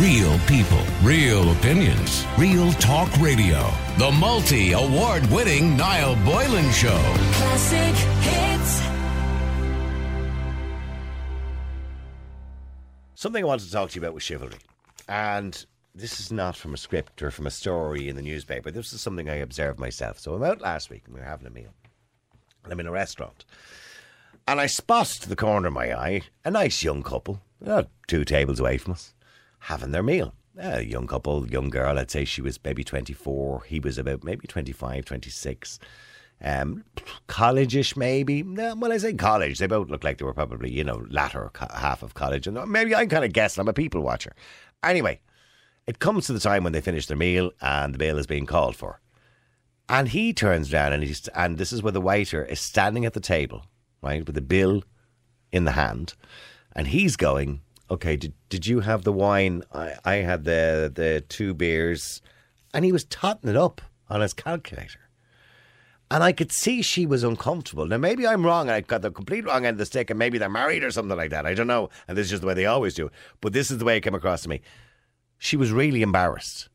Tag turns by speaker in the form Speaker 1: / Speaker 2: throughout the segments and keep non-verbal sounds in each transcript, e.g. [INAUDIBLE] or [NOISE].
Speaker 1: Real people, real opinions, real talk radio. The multi award winning Niall Boylan Show.
Speaker 2: Classic hits.
Speaker 3: Something I wanted to talk to you about was chivalry. And this is not from a script or from a story in the newspaper. This is something I observed myself. So I'm out last week and we were having a meal. And I'm in a restaurant. And I spot to the corner of my eye a nice young couple, about two tables away from us, having their meal. A young couple, young girl, I'd say she was maybe 24. He was about maybe 25, 26. Um, college-ish maybe. When I say college, they both look like they were probably, you know, latter half of college. And maybe I'm kind of guessing. I'm a people watcher. Anyway, it comes to the time when they finish their meal and the bill is being called for. And he turns around and he's and this is where the waiter is standing at the table, right, with the bill in the hand, and he's going, "Okay, did did you have the wine? I, I had the the two beers," and he was totting it up on his calculator. And I could see she was uncomfortable. Now, maybe I'm wrong. And I got the complete wrong end of the stick, and maybe they're married or something like that. I don't know. And this is just the way they always do. But this is the way it came across to me. She was really embarrassed.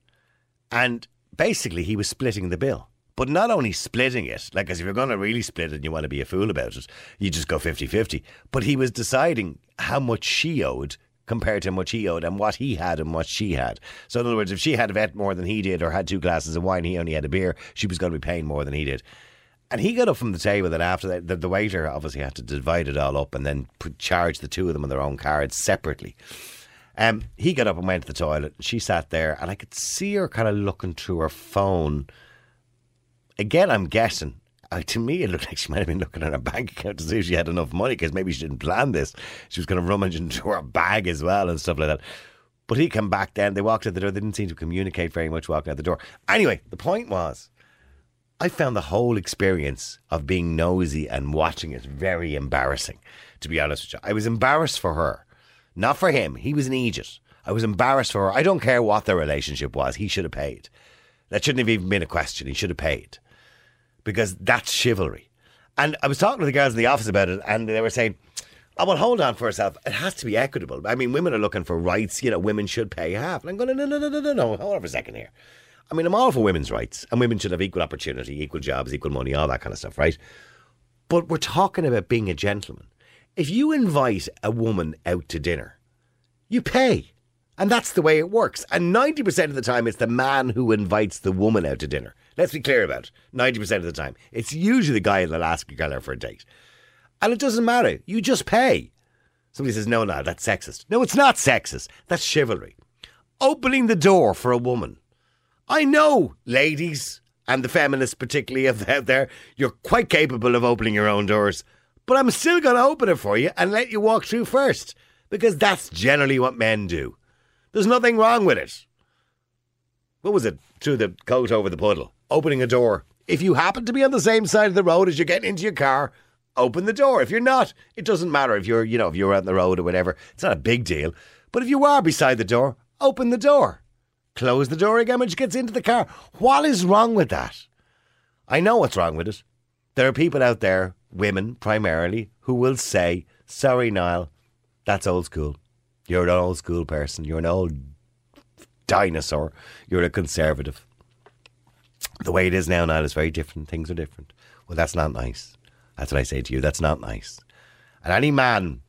Speaker 3: And basically, he was splitting the bill. But not only splitting it, like, as if you're going to really split it and you want to be a fool about it, you just go 50 50. But he was deciding how much she owed compared to how much he owed and what he had and what she had. So, in other words, if she had a vet more than he did or had two glasses of wine, he only had a beer, she was going to be paying more than he did. And he got up from the table, and after that, the, the waiter obviously had to divide it all up and then charge the two of them on their own cards separately. Um, he got up and went to the toilet. And she sat there, and I could see her kind of looking through her phone. Again, I'm guessing. Uh, to me, it looked like she might have been looking at her bank account to see if she had enough money because maybe she didn't plan this. She was going to rummage [LAUGHS] through her bag as well and stuff like that. But he came back then. They walked out the door. They didn't seem to communicate very much walking out the door. Anyway, the point was, I found the whole experience of being nosy and watching it very embarrassing, to be honest with you. I was embarrassed for her, not for him. He was an idiot. I was embarrassed for her. I don't care what their relationship was. He should have paid. That shouldn't have even been a question. He should have paid because that's chivalry. And I was talking to the girls in the office about it, and they were saying, Oh, well, hold on for herself. It has to be equitable. I mean, women are looking for rights. You know, women should pay half. And I'm going, no, no, no, no, no, no. Hold on for a second here. I mean, I'm all for women's rights, and women should have equal opportunity, equal jobs, equal money, all that kind of stuff, right? But we're talking about being a gentleman. If you invite a woman out to dinner, you pay. And that's the way it works. And 90% of the time, it's the man who invites the woman out to dinner. Let's be clear about it. 90% of the time. It's usually the guy that'll ask a girl out for a date. And it doesn't matter. You just pay. Somebody says, no, no, that's sexist. No, it's not sexist. That's chivalry. Opening the door for a woman. I know, ladies, and the feminists particularly out there, you're quite capable of opening your own doors. But I'm still going to open it for you and let you walk through first. Because that's generally what men do. There's nothing wrong with it. What was it? Through the coat over the puddle. Opening a door. If you happen to be on the same side of the road as you're getting into your car, open the door. If you're not, it doesn't matter if you're, you know, if you're on the road or whatever. It's not a big deal. But if you are beside the door, open the door. Close the door again when she gets into the car. What is wrong with that? I know what's wrong with it. There are people out there, women primarily, who will say, Sorry, Niall, that's old school. You're an old school person. You're an old dinosaur. You're a conservative. The way it is now, now is very different. Things are different. Well, that's not nice. That's what I say to you. That's not nice. And any man,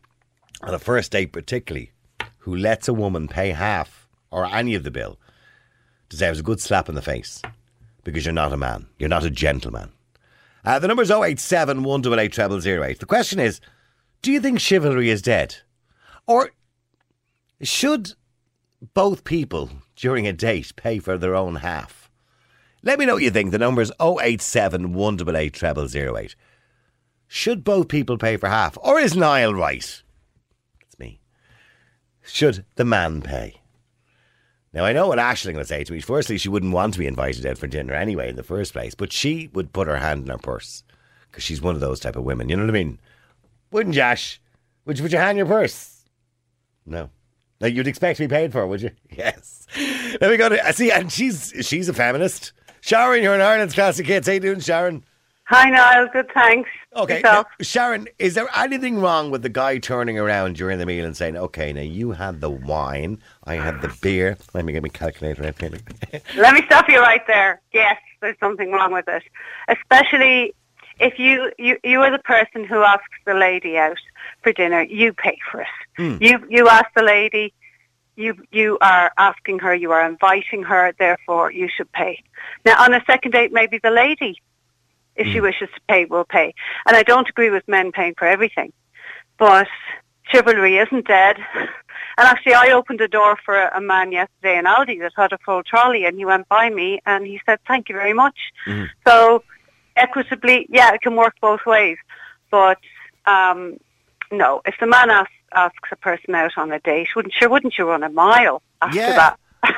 Speaker 3: on a first date particularly, who lets a woman pay half or any of the bill deserves a good slap in the face because you're not a man. You're not a gentleman. Uh, the number's 087 188 0008. The question is do you think chivalry is dead? Or should both people during a date pay for their own half? Let me know what you think. The number's 087 188 0008. Should both people pay for half? Or is Niall right? That's me. Should the man pay? Now, I know what Ashling to say to me. Firstly, she wouldn't want to be invited out for dinner anyway in the first place, but she would put her hand in her purse because she's one of those type of women. You know what I mean? Wouldn't you, Ash? Would you put your hand in your purse? No. Now, you'd expect to be paid for, would you? [LAUGHS] Yes. Let me go to, I see, and she's she's a feminist. Sharon, you're in Ireland's Classic Hits. How you doing, Sharon?
Speaker 4: Hi, Niall. Good, thanks.
Speaker 3: Okay,
Speaker 4: Yourself.
Speaker 3: Sharon, is there anything wrong with the guy turning around during the meal and saying, "Okay, now you had the wine, I had the beer. Let me get my calculator out here." [LAUGHS]
Speaker 4: Let me stop you right there. Yes, there's something wrong with it, especially if you you you are the person who asks the lady out for dinner. You pay for it. Hmm. You you ask the lady. You you are asking her. You are inviting her. Therefore, you should pay. Now, on a second date, maybe the lady, if she wishes to pay, will pay. And I don't agree with men paying for everything, but chivalry isn't dead. And actually, I opened a door for a, man yesterday in Aldi that had a full trolley, and he went by me and he said, "Thank you very much." So, equitably, yeah, it can work both ways. But um, no, if the man asks, asks a person out on a date, wouldn't sure wouldn't you run a mile after
Speaker 3: Yeah.
Speaker 4: that?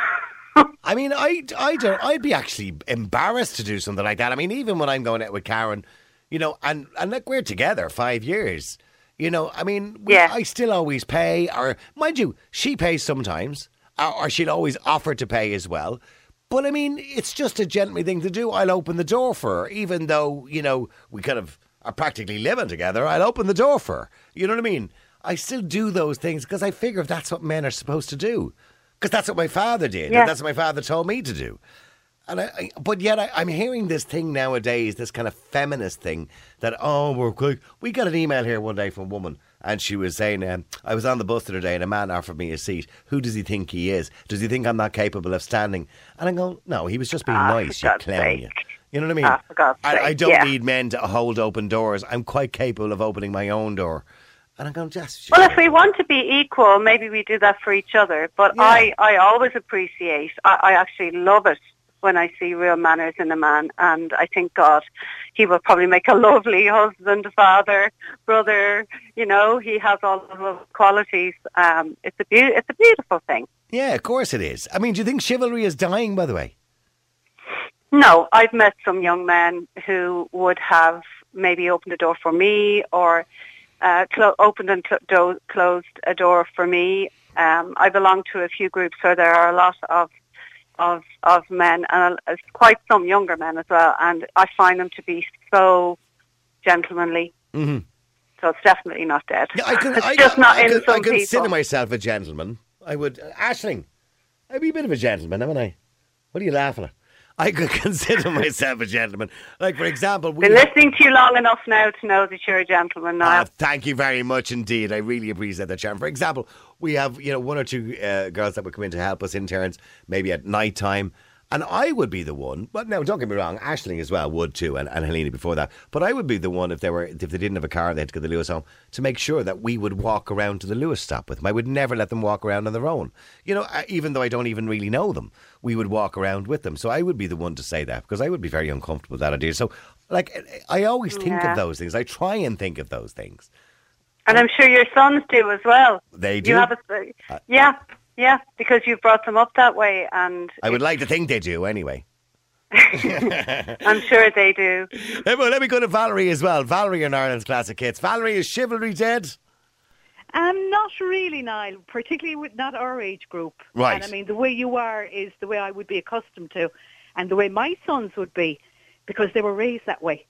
Speaker 4: [LAUGHS]
Speaker 3: I mean, I, I don't. I'd be actually embarrassed to do something like that. I mean, even when I'm going out with Karen, you know, and and look, we're together five years. You know, I mean, we,
Speaker 4: Yeah.
Speaker 3: I still always pay, or mind you, she pays sometimes, or, or she'll always offer to pay as well. But I mean, it's just a gentlemanly thing to do. I'll open the door for her, even though you know we kind of are practically living together. I'll open the door for her. You know what I mean? I still do those things because I figure if that's what men are supposed to do, because that's what my father did.
Speaker 4: Yeah.
Speaker 3: And that's what my father told me to do. And I, I but yet I, I'm hearing this thing nowadays, this kind of feminist thing that oh we're quick. We got an email here one day from a woman, and she was saying, um, I was on the bus the other day, and a man offered me a seat. Who does he think he is? Does he think I'm not capable of standing? And I go, no, he was just being
Speaker 4: Ah,
Speaker 3: nice. You clown, you. You know what I mean?
Speaker 4: Ah,
Speaker 3: I, I don't
Speaker 4: yeah.
Speaker 3: need men to hold open doors. I'm quite capable of opening my own door. And I go, just
Speaker 4: Well, if we want to be equal, maybe we do that for each other. But
Speaker 3: Yeah.
Speaker 4: I, I always appreciate, I, I actually love it when I see real manners in a man. And I think, God, he will probably make a lovely husband, father, brother. You know, he has all of those qualities. Um, it's, a beau- it's a beautiful thing.
Speaker 3: yeah, of course it is. I mean, do you think chivalry is dying? By the way,
Speaker 4: No, I've met some young men who would have maybe opened the door for me or uh, clo- opened and cl- do- closed a door for me. Um, I belong to a few groups where there are a lot of of of men and uh, quite some younger men as well, and I find them to be so gentlemanly.
Speaker 3: mm-hmm.
Speaker 4: So it's definitely not dead.
Speaker 3: Yeah, I could,
Speaker 4: it's
Speaker 3: I,
Speaker 4: just
Speaker 3: I,
Speaker 4: not
Speaker 3: I
Speaker 4: in
Speaker 3: could,
Speaker 4: some
Speaker 3: I consider myself a gentleman. I would, uh, Ashling, I'd be a bit of a gentleman, haven't I? What are you laughing at? I could [LAUGHS] consider myself a gentleman. Like, for example, we.
Speaker 4: Been listening to you long enough now to know that you're a gentleman now.
Speaker 3: Ah, thank you very much indeed. I really appreciate that, Sharon. For example, we have you know one or two uh, girls that would come in to help us interns, maybe at night time. And I would be the one, but no, don't get me wrong, Ashling as well would too, and, and Helena before that. But I would be the one if they were if they didn't have a car, and they had to go to the Luas home to make sure that we would walk around to the Luas stop with them. I would never let them walk around on their own. You know, uh, even though I don't even really know them, we would walk around with them. So I would be the one to say that because I would be very uncomfortable with that idea. So, like, I always think
Speaker 4: Yeah.
Speaker 3: of those things. I try and think of those things.
Speaker 4: And I'm sure your sons do as well.
Speaker 3: They do.
Speaker 4: You have a, yeah, yeah, because you've brought them up that way, and
Speaker 3: I would like to think they do anyway. [LAUGHS]
Speaker 4: I'm sure they do. [LAUGHS]
Speaker 3: Hey, well, let me go to Valerie as well. Valerie in Ireland's Classic Hits. Valerie, is chivalry dead?
Speaker 5: Um, not really, Niall, particularly with not our age group.
Speaker 3: Right.
Speaker 5: And I mean, the way you are is the way I would be accustomed to, and the way my sons would be, because they were raised that way.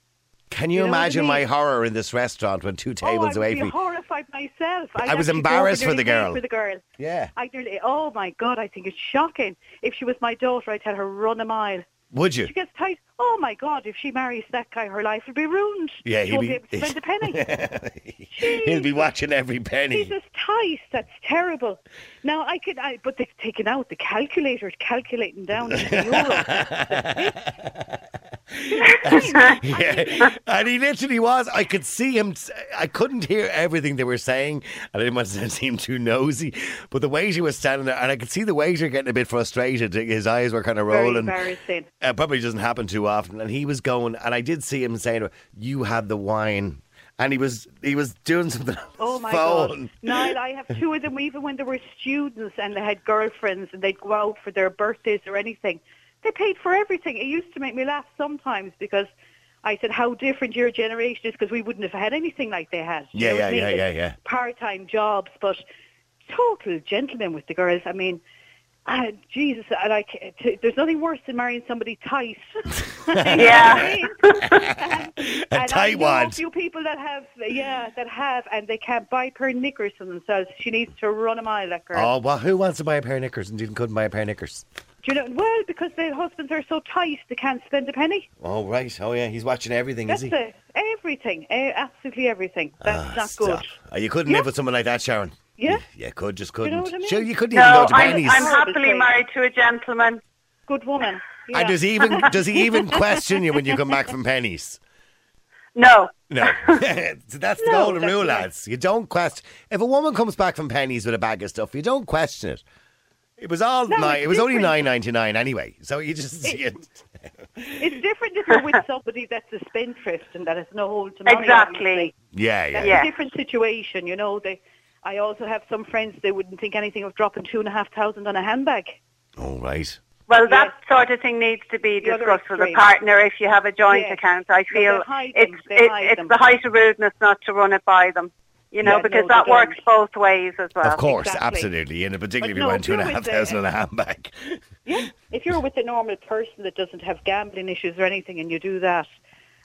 Speaker 3: Can you,
Speaker 5: You know I
Speaker 3: imagine my horror in this restaurant when two
Speaker 5: oh,
Speaker 3: tables
Speaker 5: I
Speaker 3: away from me?
Speaker 5: horrified myself. I'd
Speaker 3: I was embarrassed for the girl.
Speaker 5: For the girl.
Speaker 3: Yeah.
Speaker 5: I nearly, oh my God, I think it's shocking. If she was my daughter, I'd tell her run a mile.
Speaker 3: Would you?
Speaker 5: She gets tight. Oh my God, if she marries that guy, her life will be ruined.
Speaker 3: Yeah,
Speaker 5: she
Speaker 3: he'll
Speaker 5: won't
Speaker 3: be-
Speaker 5: be able to spend a penny. [LAUGHS] [LAUGHS]
Speaker 3: He'll be watching every penny.
Speaker 5: Jesus tight. That's terrible. Now I could, I, but they've taken out the calculator, calculating down into euro. [LAUGHS]
Speaker 3: yeah. And he literally was. I could see him. I couldn't hear everything they were saying, I didn't want to seem too nosy. But the waiter was standing there, and I could see the waiter getting a bit frustrated. His eyes were kind of rolling.
Speaker 5: Very embarrassing.
Speaker 3: Uh, probably doesn't happen too often. And he was going, and I did see him saying, "You had the wine," and he was he was doing something
Speaker 5: Oh my
Speaker 3: phone.
Speaker 5: God! Niall, I have two of them. Even when they were students and they had girlfriends and they'd go out for their birthdays or anything, they paid for everything. It used to make me laugh sometimes because I said how different your generation is because we wouldn't have had anything like they had.
Speaker 3: Yeah, yeah, yeah, yeah, yeah.
Speaker 5: Part-time jobs, but total gentlemen with the girls. I mean, Ah, Jesus, I like t- there's nothing worse than marrying somebody tight. [LAUGHS] [LAUGHS]
Speaker 4: Yeah. [LAUGHS]
Speaker 5: and,
Speaker 3: A
Speaker 5: and
Speaker 3: tight
Speaker 5: know a
Speaker 3: one.
Speaker 5: few people that have, yeah, that have, and they can't buy a pair of knickers for themselves. She needs to run a mile, that girl.
Speaker 3: Oh, well, who wants to buy a pair of knickers and didn't couldn't buy a pair of knickers?
Speaker 5: Do you know? Well, because their husbands are so tight, they can't spend a penny.
Speaker 3: Oh, right. Oh, yeah. He's watching everything,
Speaker 5: That's
Speaker 3: is he?
Speaker 5: it. Everything, absolutely everything. That's
Speaker 3: Ah,
Speaker 5: not
Speaker 3: stop.
Speaker 5: good.
Speaker 3: Oh, you couldn't
Speaker 5: Yeah.
Speaker 3: live with someone like that, Sharon.
Speaker 5: Yeah,
Speaker 3: You could, just couldn't.
Speaker 5: know what I mean?
Speaker 3: Sure, you couldn't even
Speaker 4: No,
Speaker 3: go to
Speaker 4: I'm,
Speaker 3: Penneys.
Speaker 4: I'm happily married to a gentleman.
Speaker 5: good woman. Yeah.
Speaker 3: And does he even [LAUGHS] does he even question you when you come back from Penneys?
Speaker 4: No.
Speaker 3: No, So [LAUGHS] [LAUGHS] that's the
Speaker 5: No,
Speaker 3: golden
Speaker 5: that's
Speaker 3: rule,
Speaker 5: right.
Speaker 3: lads. You don't question. If a woman comes back from Penneys with a bag of stuff, you don't question it. It was all
Speaker 5: No,
Speaker 3: nine. It was only
Speaker 5: different.
Speaker 3: nine ninety nine anyway. So you just see
Speaker 5: It-
Speaker 3: you-
Speaker 5: It's different if you're with somebody that's a spendthrift and that has no hold to money.
Speaker 4: Exactly.
Speaker 5: obviously.
Speaker 3: yeah, yeah.
Speaker 5: That's
Speaker 4: Yeah.
Speaker 5: a different situation, you know. They, I also have some friends. They wouldn't think anything of dropping two and a half thousand on a handbag.
Speaker 3: All right.
Speaker 4: Well, that
Speaker 5: Yes.
Speaker 4: sort of thing needs to be
Speaker 5: The
Speaker 4: discussed with a partner if you have a joint
Speaker 5: Yes.
Speaker 4: account. I feel
Speaker 5: they
Speaker 4: it's it, it's
Speaker 5: them.
Speaker 4: the height of rudeness not to run it by them. You know,
Speaker 5: Yeah,
Speaker 4: because
Speaker 5: no,
Speaker 4: that works
Speaker 5: don't.
Speaker 4: both ways as well.
Speaker 3: of course,
Speaker 5: exactly.
Speaker 3: absolutely. And particularly if you
Speaker 5: no,
Speaker 3: went two and a
Speaker 5: you're
Speaker 3: half
Speaker 5: with
Speaker 3: on a handbag.
Speaker 5: Yeah. If you're with a normal person that doesn't have gambling issues or anything, and you do that.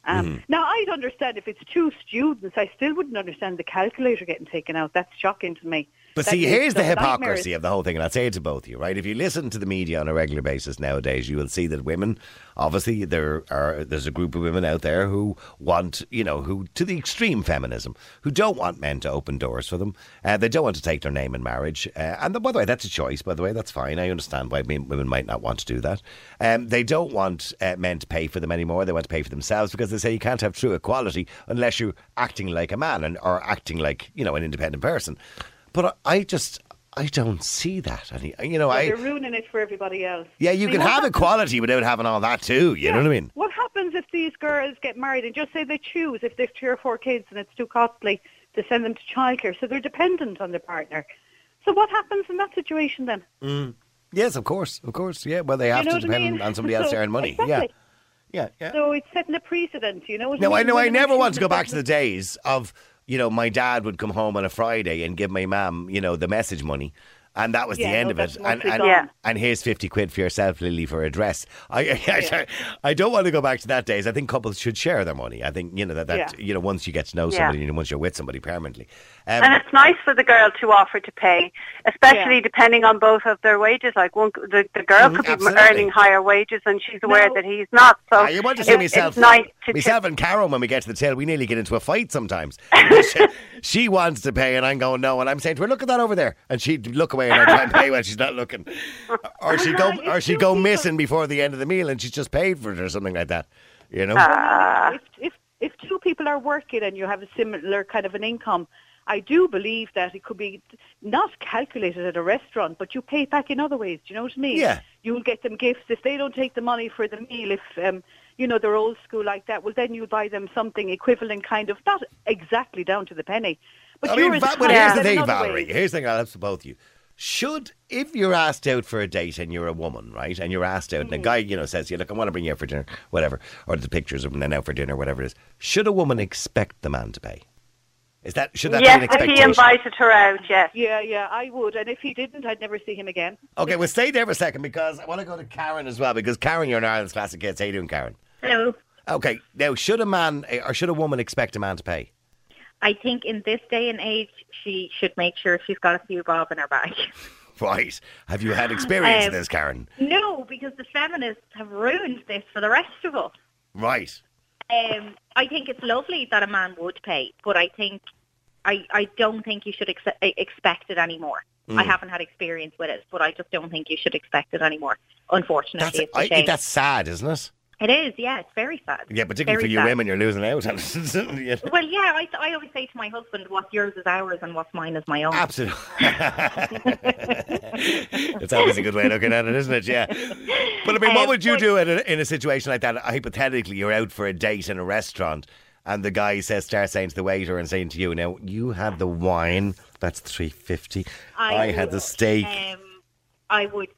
Speaker 5: Um,
Speaker 3: Mm-hmm.
Speaker 5: Now, I'd understand if it's two students. I still wouldn't understand the calculator getting taken out. That's shocking to me.
Speaker 3: But see, here's the hypocrisy
Speaker 5: nightmares.
Speaker 3: of the whole thing, and I'll say it to both of you, right? If you listen to the media on a regular basis nowadays, you will see that women, obviously, there are there's a group of women out there who want, you know, who to the extreme feminism, who don't want men to open doors for them. Uh, they don't want to take their name in marriage, uh, and by the way, that's a choice. By the way, that's fine. I understand why women might not want to do that. Um, they don't want uh, men to pay for them anymore. They want to pay for themselves because they say you can't have true equality unless you're acting like a man and or acting like you know an independent person. But I just I don't see that. Any, you know, I
Speaker 5: they're ruining it for everybody else.
Speaker 3: yeah, you can have
Speaker 5: happens-
Speaker 3: equality without having all that too. You know what I mean?
Speaker 5: What happens if these girls get married and just say they choose if they've three or four kids and it's too costly to send them to childcare, so they're dependent on their partner. So what happens in that situation then? Mm.
Speaker 3: Yes, of course, of course. Yeah, well, they have
Speaker 5: know
Speaker 3: to
Speaker 5: what I
Speaker 3: depend
Speaker 5: mean?
Speaker 3: on somebody else [LAUGHS]
Speaker 5: So-
Speaker 3: to earn money.
Speaker 5: exactly.
Speaker 3: Yeah, yeah, yeah.
Speaker 5: So it's setting a precedent, you know.
Speaker 3: No, I know. I never want to go back to the days of you know my dad would come home on a Friday and give my mum you know the message money. And that was
Speaker 5: Yeah,
Speaker 3: the end
Speaker 5: no,
Speaker 3: of it. And, and.
Speaker 4: Yeah.
Speaker 3: and here's 50 quid for yourself, Lily, for a dress. I, I, I, don't want to go back to that days. I think couples should share their money. I think, you know, that, that
Speaker 5: Yeah.
Speaker 3: you know, once you get to know
Speaker 4: Yeah.
Speaker 3: somebody and once you're with somebody permanently. Um,
Speaker 4: And it's nice for the girl to offer to pay, especially
Speaker 5: Yeah.
Speaker 4: depending on both of their wages. Like one, the, the girl
Speaker 3: Mhm,
Speaker 4: could be
Speaker 3: absolutely.
Speaker 4: earning higher wages and she's aware
Speaker 5: No.
Speaker 4: that he's not. So
Speaker 3: Ah, you want to
Speaker 4: it-
Speaker 3: see myself,
Speaker 4: it's nice to
Speaker 3: myself and Carol when we get to the tail, we nearly get into a fight sometimes. [LAUGHS] she, she wants to pay and I'm going no, and I'm saying to her, look at that over there, and she'd look away and I try and pay when she's not looking, [LAUGHS] or she go or she go
Speaker 5: people.
Speaker 3: missing before the end of the meal and she's just paid for it or something like that, you know.
Speaker 4: Ah.
Speaker 5: if, if if two people are working and you have a similar kind of an income, I do believe that it could be not calculated at a restaurant, but you pay back in other ways. Do you know what I mean?
Speaker 3: Yeah.
Speaker 5: You'll get them gifts if they don't take the money for the meal. If um, you know they're old school like that, well then you buy them something equivalent, kind of not exactly down to the penny. But
Speaker 3: I
Speaker 5: you're
Speaker 3: mean,
Speaker 5: as
Speaker 3: Va- well, here's the thing, Valerie.
Speaker 5: ways.
Speaker 3: Here's the thing I'll ask both of you. Should, if you're asked out for a date and you're a woman, right, and you're asked out, and a
Speaker 5: Mm.
Speaker 3: guy, you know, says, "Yeah, look, I want to bring you out for dinner, whatever," or the pictures of them then out for dinner, whatever it is, should a woman expect the man to pay? Is that should that
Speaker 4: yes,
Speaker 3: be an
Speaker 4: if
Speaker 3: expectation?
Speaker 4: he invited her out, yes.
Speaker 5: Yeah, yeah, I would. And if he didn't, I'd never see him again.
Speaker 3: Okay, well, stay there for a second because I want to go to Karen as well because Karen, you're an Ireland's classic hits. How you doing, Karen?
Speaker 6: Hello.
Speaker 3: Okay, now should a man eh, or should a woman expect a man to pay?
Speaker 6: I think in this day and age, she should make sure she's got a few bob in her bag. [LAUGHS]
Speaker 3: Right? Have you had experience
Speaker 6: Um,
Speaker 3: this, Karen?
Speaker 6: no, because the feminists have ruined this for the rest of us.
Speaker 3: Right.
Speaker 6: Um, I think it's lovely that a man would pay, but I think I, I don't think you should ex- expect it anymore.
Speaker 3: Mm.
Speaker 6: I haven't had experience with it, but I just don't think you should expect it anymore. Unfortunately,
Speaker 3: That's
Speaker 6: it's a
Speaker 3: I,
Speaker 6: shame.
Speaker 3: that's sad, isn't it?
Speaker 6: It is. Yeah, it's very sad.
Speaker 3: Yeah, particularly
Speaker 6: Very
Speaker 3: for you
Speaker 6: sad.
Speaker 3: women, you're losing out. [LAUGHS] Yeah.
Speaker 6: Well, yeah, I, I always say to my husband, "What's yours is ours, and what's mine is my own."
Speaker 3: Absolutely. [LAUGHS] it's always a good way of looking at it, isn't it? Yeah. But I mean, what
Speaker 6: Um,
Speaker 3: would you do in a, in a situation like that? Hypothetically, you're out for a date in a restaurant, and the guy says, starts saying to the waiter and saying to you, "Now you had the wine. That's three fifty. I, had the steak.
Speaker 6: Um, I would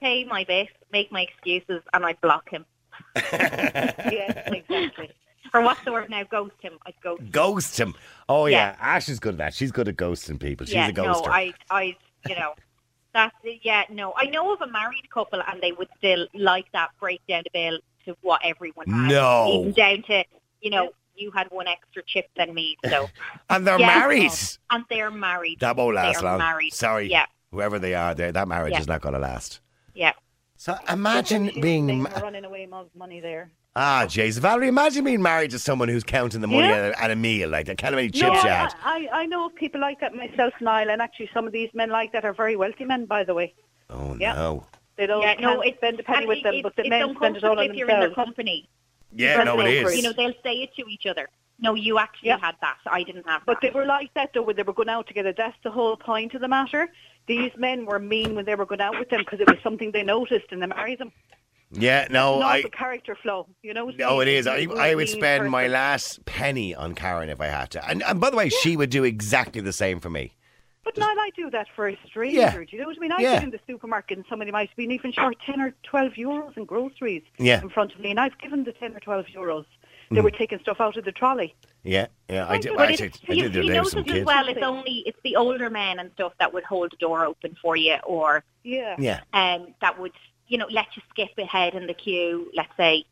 Speaker 6: pay my best, make my excuses, and I'd block him. [LAUGHS] yes, exactly. Or what's the word now? Ghost him. I'd ghost.
Speaker 3: Ghost him. Oh yeah.
Speaker 6: Yeah.
Speaker 3: Ah, Ash is good at that. She's good at ghosting people. She's
Speaker 6: yeah,
Speaker 3: a
Speaker 6: no. I, I, you know, That's yeah, no. I know of a married couple and they would still like that break down the bill to what everyone has.
Speaker 3: No.
Speaker 6: Even down to, you know, you had one extra chip than me, so [LAUGHS]
Speaker 3: And they're
Speaker 6: Yeah,
Speaker 3: married.
Speaker 6: no. and they're married.
Speaker 3: That won't last long.
Speaker 6: Married.
Speaker 3: Sorry.
Speaker 6: Yeah,
Speaker 3: Whoever they are, that marriage
Speaker 6: Yeah.
Speaker 3: is not going to last.
Speaker 6: yeah.
Speaker 3: So imagine
Speaker 5: She's
Speaker 3: being. ma-
Speaker 5: running away with money there.
Speaker 3: Ah, jeez. Valerie, imagine being married to someone who's counting the money
Speaker 5: Yeah.
Speaker 3: at, a, at a meal, like the kind of many
Speaker 5: no,
Speaker 3: chips you
Speaker 5: I,
Speaker 3: had.
Speaker 5: I, I know of people like that myself, Niall, and actually some of these men like that are very wealthy men, by the way.
Speaker 3: Oh,
Speaker 5: Yeah.
Speaker 3: no.
Speaker 5: They don't
Speaker 6: Yeah, no,
Speaker 5: can't
Speaker 6: it's
Speaker 5: spend a penny
Speaker 6: and
Speaker 5: with
Speaker 6: it-
Speaker 5: them,
Speaker 6: it's,
Speaker 5: but the
Speaker 6: it's
Speaker 5: men spend it all
Speaker 6: uncomfortable
Speaker 5: on
Speaker 6: if you're in their
Speaker 5: themselves.
Speaker 6: company.
Speaker 3: Yeah,
Speaker 5: Because
Speaker 3: no, it
Speaker 5: they're
Speaker 3: is.
Speaker 6: You know, they'll say it to each other. No, you actually
Speaker 5: Yeah.
Speaker 6: had that. I didn't have
Speaker 5: But
Speaker 6: that.
Speaker 5: they were like that though when they were going out together. That's the whole point of the matter. These men were mean when they were going out with them because it was something they noticed and they married them.
Speaker 3: Yeah, no,
Speaker 5: Not
Speaker 3: I.
Speaker 5: the character flow, you know.
Speaker 3: No, it is. I,
Speaker 5: He's a
Speaker 3: I would
Speaker 5: mean
Speaker 3: spend my last penny on Karen if I had to. And, and by the way, she would do exactly the same for me.
Speaker 5: But now I do that for a stranger.
Speaker 3: Yeah.
Speaker 5: Do you know what I mean? I
Speaker 3: Yeah.
Speaker 5: get in the supermarket and somebody might have been even short ten or twelve euros in groceries
Speaker 3: Yeah.
Speaker 5: in front of me, and I've given the ten or twelve euros.
Speaker 3: Mm.
Speaker 5: They were taking stuff out of the trolley.
Speaker 3: Yeah, yeah, I did.
Speaker 6: But
Speaker 3: I did, I
Speaker 6: you,
Speaker 3: did the
Speaker 6: you
Speaker 3: other
Speaker 6: notice
Speaker 3: some
Speaker 6: as
Speaker 3: kids.
Speaker 6: well, it's only it's the older men and stuff that would hold the door open for you, or
Speaker 5: Yeah.
Speaker 3: Yeah.
Speaker 6: um, that would you know let you skip ahead in the queue. Let's say,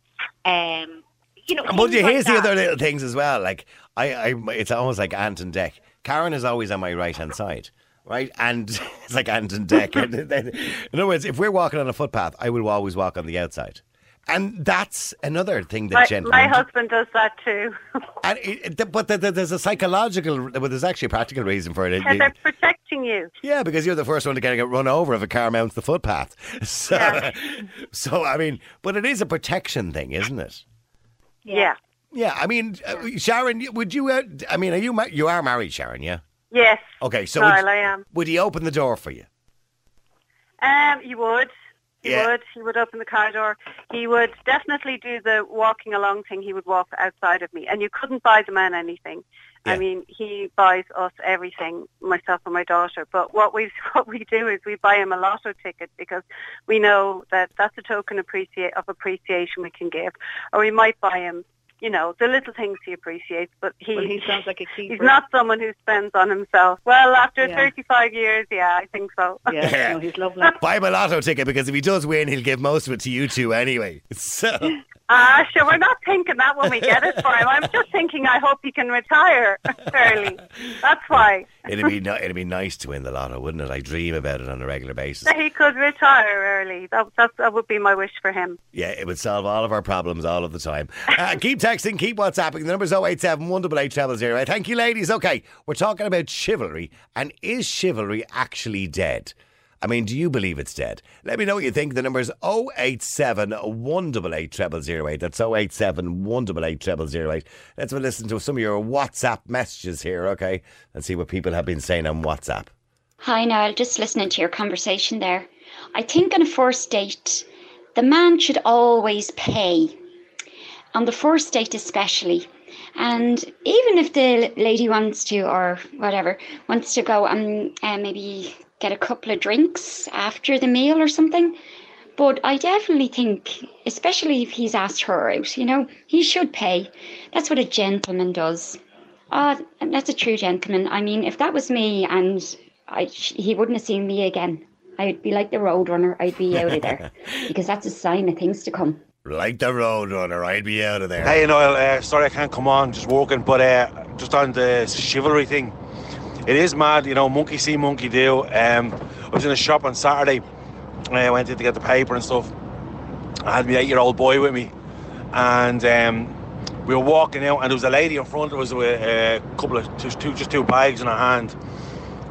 Speaker 6: um, you know.
Speaker 3: But
Speaker 6: things
Speaker 3: you
Speaker 6: like
Speaker 3: here's the
Speaker 6: that.
Speaker 3: other little things as well. Like I, I, it's almost like Ant and Dec. Karen is always on my right hand side, right? And [LAUGHS] it's like Ant and Dec. [LAUGHS] In other words, if we're walking on a footpath, I will always walk on the outside. And that's another thing that
Speaker 4: My,
Speaker 3: gentlemen.
Speaker 4: my husband does that too. [LAUGHS]
Speaker 3: And it, but the, the, there's a psychological, well, there's actually a practical reason for it.
Speaker 4: Because they're protecting you.
Speaker 3: Yeah, because you're the first one to get, run over if a car mounts the footpath. [LAUGHS] So,
Speaker 4: Yeah. [LAUGHS]
Speaker 3: so I mean, but it is a protection thing, isn't it?
Speaker 4: Yeah.
Speaker 3: Yeah, I mean, uh, Sharon, would you? Uh, I mean, are you ma- you are married, Sharon? Yeah.
Speaker 4: Yes.
Speaker 3: Okay, so
Speaker 4: Niall,
Speaker 3: would,
Speaker 4: I am.
Speaker 3: would he open the door for you?
Speaker 4: Um, you would. He
Speaker 3: Yeah.
Speaker 4: would. He would open the car door. He would definitely do the walking along thing. He would walk outside of me, and you couldn't buy the man anything.
Speaker 3: Yeah.
Speaker 4: I mean, he buys us everything, myself and my daughter. But what we [LAUGHS] what we do is we buy him a lotto ticket because we know that that's a token appreciate of appreciation we can give. Or we might buy him, you know, the little things he appreciates. But he
Speaker 5: Well, he sounds like a [LAUGHS] keeper.
Speaker 4: he's not someone who spends on himself. Well, after
Speaker 5: Yeah.
Speaker 4: 35 years, yeah, I think so.
Speaker 5: Yeah,
Speaker 3: Yeah. [LAUGHS]
Speaker 5: no, he's lovely.
Speaker 3: Buy him a lotto ticket because if he does win, he'll give most of it to you two anyway. [LAUGHS] So
Speaker 4: Ah, sure, we're not thinking that when we get it for him. I'm just [LAUGHS] thinking I hope he can retire early. That's why.
Speaker 3: it'd be ni- it'd be nice to win the lotto, wouldn't it? I dream about it on a regular basis.
Speaker 4: That he could retire early. That, that, that would be my wish for him.
Speaker 3: Yeah, it would solve all of our problems all of the time. Uh, [LAUGHS] keep texting, keep WhatsApping. The number's 087 188 00. Thank you, ladies. Okay, we're talking about chivalry. And is chivalry actually dead? I mean, do you believe it's dead? Let me know what you think. The number's 087 188 0008. That's 087 188 0008. Let's listen to some of your WhatsApp messages here, okay? And see what people have been saying on WhatsApp.
Speaker 7: Hi, Niall. Just listening to your conversation there. I think on a first date, the man should always pay. On the first date, especially. And even if the lady wants to, or whatever, wants to go and uh, maybe get a couple of drinks after the meal or something. But I definitely think, especially if he's asked her out, you know, he should pay. That's what a gentleman does. Ah, that's a true gentleman. I mean, if that was me and I, he wouldn't have seen me again, I'd be like the roadrunner. I'd be out of there [LAUGHS] because that's a sign of things to come.
Speaker 3: Like the Roadrunner, I'd be out of there.
Speaker 8: Hey Noel, uh, sorry I can't come on, just walking, but uh, just on the chivalry thing, it is mad, you know, monkey see, monkey do. Um, I was in a shop on Saturday, I went in to get the paper and stuff. I had my eight-year-old boy with me, and um, we were walking out, and there was a lady in front of us with a couple of two, two, just two bags in her hand,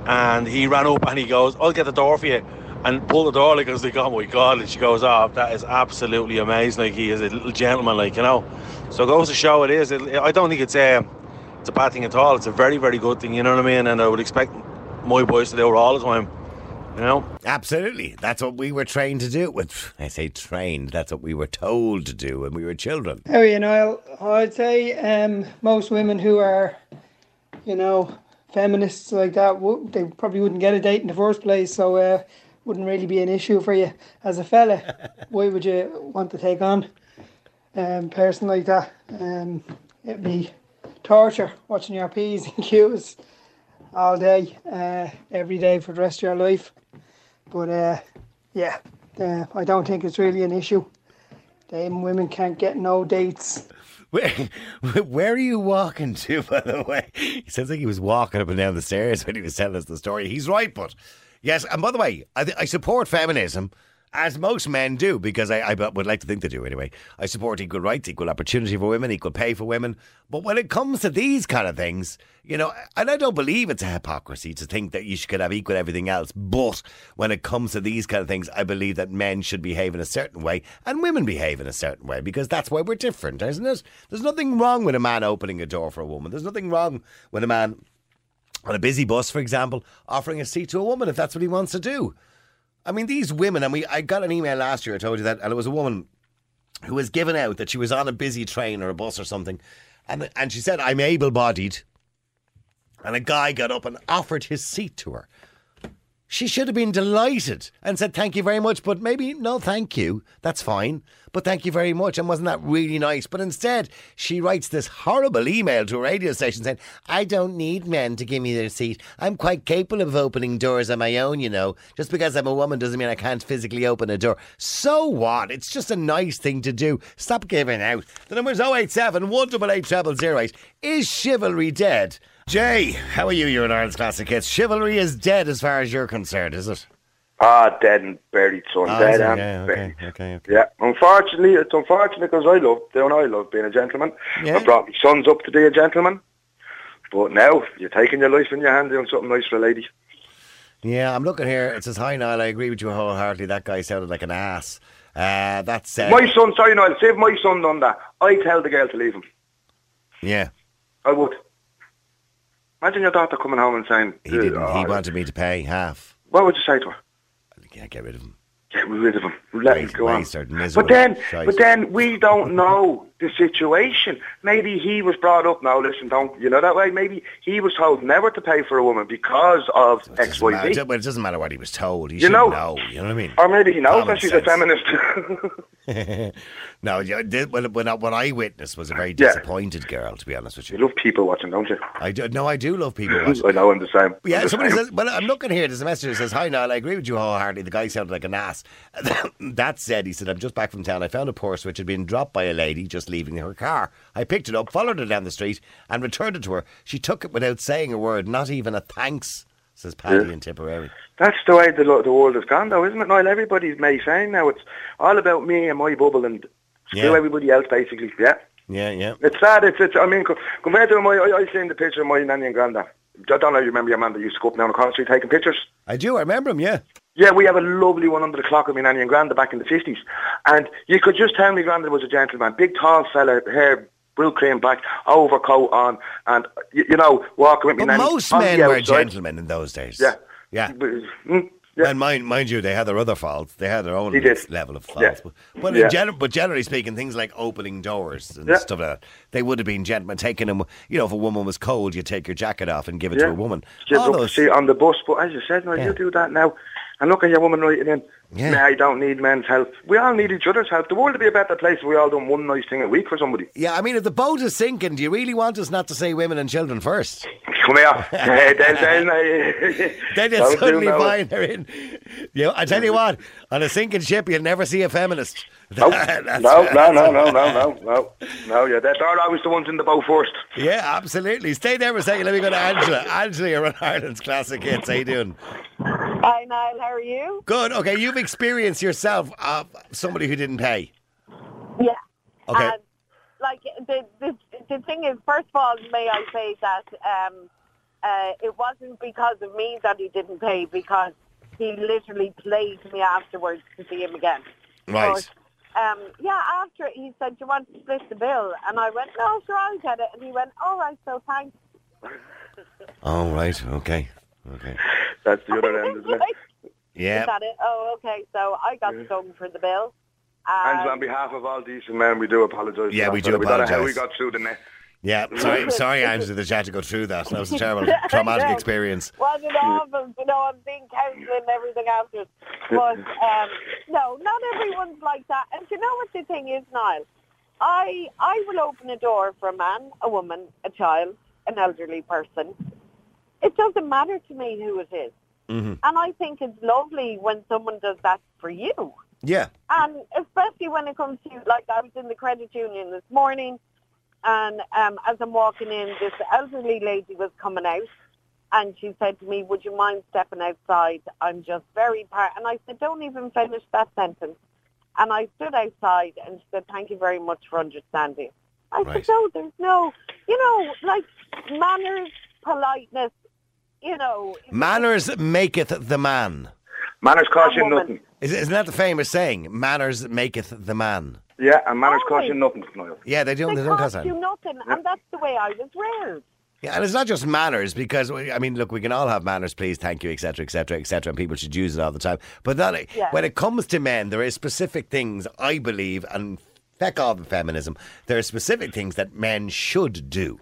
Speaker 8: and he ran up and he goes, "I'll get the door for you." And pull the door like I was like, oh my god! And she goes, "Oh, that is absolutely amazing! Like he is a little gentleman, like you know." So it goes to show it is. It, I don't think it's a it's a bad thing at all. It's a very very good thing. You know what I mean? And I would expect my boys to do it all the time. You know?
Speaker 3: Absolutely. That's what we were trained to do. With I say trained, that's what we were told to do when we were children.
Speaker 9: How are you, Niall? I'd say um, most women who are, you know, feminists like that, they probably wouldn't get a date in the first place, so uh, wouldn't really be an issue for you. As a fella, [LAUGHS] why would you want to take on um, a person like that? Um, it'd be torture watching your P's and [LAUGHS] Q's all day, uh, every day for the rest of your life. But uh, yeah, uh, I don't think it's really an issue. Them women can't get no dates.
Speaker 3: Where, [LAUGHS] where are you walking to, [LAUGHS] by the way? He sounds like he was walking up and down the stairs when he was telling us the story. He's right, but yes, and by the way, I, th- I support feminism. As most men do, because I, I would like to think they do anyway. I support equal rights, equal opportunity for women, equal pay for women. But when it comes to these kind of things, you know, and I don't believe it's a hypocrisy to think that you should have equal everything else. But when it comes to these kind of things, I believe that men should behave in a certain way and women behave in a certain way because that's why we're different, isn't it? There's nothing wrong with a man opening a door for a woman. There's nothing wrong with a man on a busy bus, for example, offering a seat to a woman if that's what he wants to do. I mean, these women, and we, I got an email last year, I told you that, and it was a woman who was given out that she was on a busy train or a bus or something, and, and she said, I'm able bodied. And a guy got up and offered his seat to her. She should have been delighted and said, Thank you very much, but maybe no thank you. That's fine. But thank you very much. And wasn't that really nice? But instead, she writes this horrible email to a radio station saying, I don't need men to give me their seat. I'm quite capable of opening doors on my own, you know. Just because I'm a woman doesn't mean I can't physically open a door. So what? It's just a nice thing to do. Stop giving out. The number's 087 188 0008. Is chivalry dead? Jay, how are you? You're an Ireland's Classic Hits. Chivalry is dead as far as you're concerned, is it?
Speaker 10: Ah, dead and buried, son.
Speaker 3: Ah,
Speaker 10: dead and
Speaker 3: Yeah,
Speaker 10: buried.
Speaker 3: okay, okay, okay.
Speaker 10: Yeah, unfortunately, it's unfortunate because I love, don't I love being a gentleman.
Speaker 3: Yeah.
Speaker 10: I brought my sons up to be a gentleman. But now, you're taking your life in your hand doing something nice for a lady.
Speaker 3: Yeah, I'm looking here. It says, Hi, Niall. I agree with you wholeheartedly. That guy sounded like an ass. Uh, that's. Uh,
Speaker 10: My son, sorry, Niall, save my son done that, I'd tell the girl to leave him.
Speaker 3: yeah.
Speaker 10: I would. Imagine your daughter coming home and saying,
Speaker 3: He didn't.
Speaker 10: "Oh,
Speaker 3: He ah, wanted me to pay half.
Speaker 10: What would you say to her?
Speaker 3: Yeah, get rid of him.
Speaker 10: Get rid of him. Let him
Speaker 3: Waste-
Speaker 10: go on.
Speaker 3: waste er miserable
Speaker 10: But then,
Speaker 3: shite.
Speaker 10: but then we don't know the situation. Maybe he was brought up. Now, listen, don't you know that way? Maybe he was told never to pay for a woman because of X, Y, Z.
Speaker 3: but it doesn't matter what he was told. He
Speaker 10: You
Speaker 3: should
Speaker 10: know-
Speaker 3: know. You know what I mean?
Speaker 10: Or maybe he knows
Speaker 3: Common
Speaker 10: that she's
Speaker 3: sense.
Speaker 10: a feminist. [LAUGHS] [LAUGHS]
Speaker 3: no, when, I- what I witnessed was a very
Speaker 10: Yeah.
Speaker 3: disappointed girl, to be honest with
Speaker 10: you
Speaker 3: you.
Speaker 10: love people watching, don't you?
Speaker 3: I do, no, I do love people [LAUGHS] watching.
Speaker 10: I know I'm the same.
Speaker 3: Yeah,
Speaker 10: the
Speaker 3: somebody
Speaker 10: same.
Speaker 3: says, well, I'm looking here. There's a message that says, Hi, Niall, I agree with you wholeheartedly. The guy sounded like an ass. that said, he said, I'm just back from town. I found a purse which had been dropped by a lady just leaving her car. I picked it up, followed her down the street, and returned it to her. She took it without saying a word, not even a thanks, says Paddy
Speaker 10: Yeah.
Speaker 3: in Tipperary.
Speaker 10: That's the way the, the world has gone, though, isn't it, Niall? Everybody's May saying now it's all about me and my bubble and
Speaker 3: Yeah.
Speaker 10: screw everybody else, basically. Yeah.
Speaker 3: Yeah, yeah.
Speaker 10: It's sad. It's, it's I mean, co- compared to my, I, I seen the picture of my nanny and granddad. I don't know you remember your man that used to go up and down the Street taking pictures.
Speaker 3: I do. I remember him, yeah.
Speaker 10: Yeah, we have a lovely one under the clock of my nanny and granddad back in the 50s. And you could just tell me granddad was a gentleman. Big, tall fella, hair, real cream black, overcoat on, and, you, you know, walking with me
Speaker 3: But
Speaker 10: nanny.
Speaker 3: most men were gentlemen in those days.
Speaker 10: Yeah.
Speaker 3: Yeah.
Speaker 10: Mm, yeah.
Speaker 3: And mind, mind you, they had their other faults. They had their own level of faults.
Speaker 10: Yeah.
Speaker 3: But, but,
Speaker 10: Yeah.
Speaker 3: in gen- but generally speaking, things like opening doors and
Speaker 10: Yeah.
Speaker 3: stuff like that, they would have been gentlemen taking them. You know, if a woman was cold, you take your jacket off and give it to a woman. All those,
Speaker 10: see on the bus, but as you said, no,
Speaker 3: Yeah.
Speaker 10: you do that now. And look at your woman writing in.
Speaker 3: Yeah.
Speaker 10: Nah, I don't need men's help. We all need each other's help. The world would be a better place if we all done one nice thing a week for somebody.
Speaker 3: yeah, I mean, if the boat is sinking, do you really want us not to say women and children first?
Speaker 10: Come here. Eh, they'll, they'll,
Speaker 3: Then [LAUGHS] you suddenly
Speaker 10: that.
Speaker 3: find they're in. You know, I tell you what, on a sinking ship, you'll never see a feminist. [LAUGHS]
Speaker 10: No, no, no, no, no, no, no, no, no. Yeah, they're, they're always the ones in the boat first.
Speaker 3: Yeah, absolutely. Stay there for a second. Let me go to Angela. Angela, you're on Ireland's Classic Hits. How you doing?
Speaker 11: Hi, Niall. How are you?
Speaker 3: Good. Okay, you've experienced yourself uh, somebody who didn't pay.
Speaker 11: Yeah.
Speaker 3: Okay.
Speaker 11: And, like the, the the thing is, first of all, may I say that um, uh, it wasn't because of me that he didn't pay, because he literally played me afterwards to see him again.
Speaker 3: Right.
Speaker 11: But, um, yeah, after he said, "Do you want to split the bill?" And I went, "No, sure, I'll get it." And he went, "All right, so thanks."
Speaker 3: All right. Okay. Okay.
Speaker 10: That's the other end, isn't it? [LAUGHS]
Speaker 3: Yeah.
Speaker 11: Is that it? Oh, okay. So I got stung for the bill.
Speaker 10: And on
Speaker 11: Um,
Speaker 10: behalf of all decent men, we do apologise.
Speaker 3: Yeah, we do
Speaker 10: fella. We don't how we got through the net.
Speaker 3: Yeah. [LAUGHS] Sorry, sorry, Angela, that you had to go through that. That was a terrible, [LAUGHS] traumatic
Speaker 11: No.
Speaker 3: experience.
Speaker 11: was it awful? You know, I'm being counselling and everything after. But um, no, not everyone's like that. And you know what the thing is, Niall? I I will open a door for a man, a woman, a child, an elderly person. It doesn't matter to me who it is.
Speaker 3: Mm-hmm.
Speaker 11: And I think it's lovely when someone does that for you.
Speaker 3: Yeah.
Speaker 11: And especially when it comes to, like, I was in the credit union this morning, and um, as I'm walking in, this elderly lady was coming out, and she said to me, would you mind stepping outside? I'm just very par-. And I said, don't even finish that sentence. And I stood outside, and she said, thank you very much for understanding. I
Speaker 3: Right.
Speaker 11: said, no, there's no, you know, like manners, politeness, you know.
Speaker 3: Manners maketh the man.
Speaker 10: Manners cost you nothing.
Speaker 3: Is- Isn't that the famous saying? Manners maketh the man.
Speaker 10: Yeah, and manners cost
Speaker 11: Always.
Speaker 10: you nothing, Niall.
Speaker 3: Yeah, they don't.
Speaker 11: They
Speaker 3: They don't
Speaker 11: cost
Speaker 3: cost
Speaker 11: you
Speaker 3: that.
Speaker 11: nothing, and that's the way I was reared.
Speaker 3: Yeah, and it's not just manners because I mean, look, we can all have manners, please, thank you, etc., etc., etc., and people should use it all the time. But that,
Speaker 11: Yeah.
Speaker 3: when it comes to men, there is specific things I believe, and feck all the feminism. There are specific things that men should do,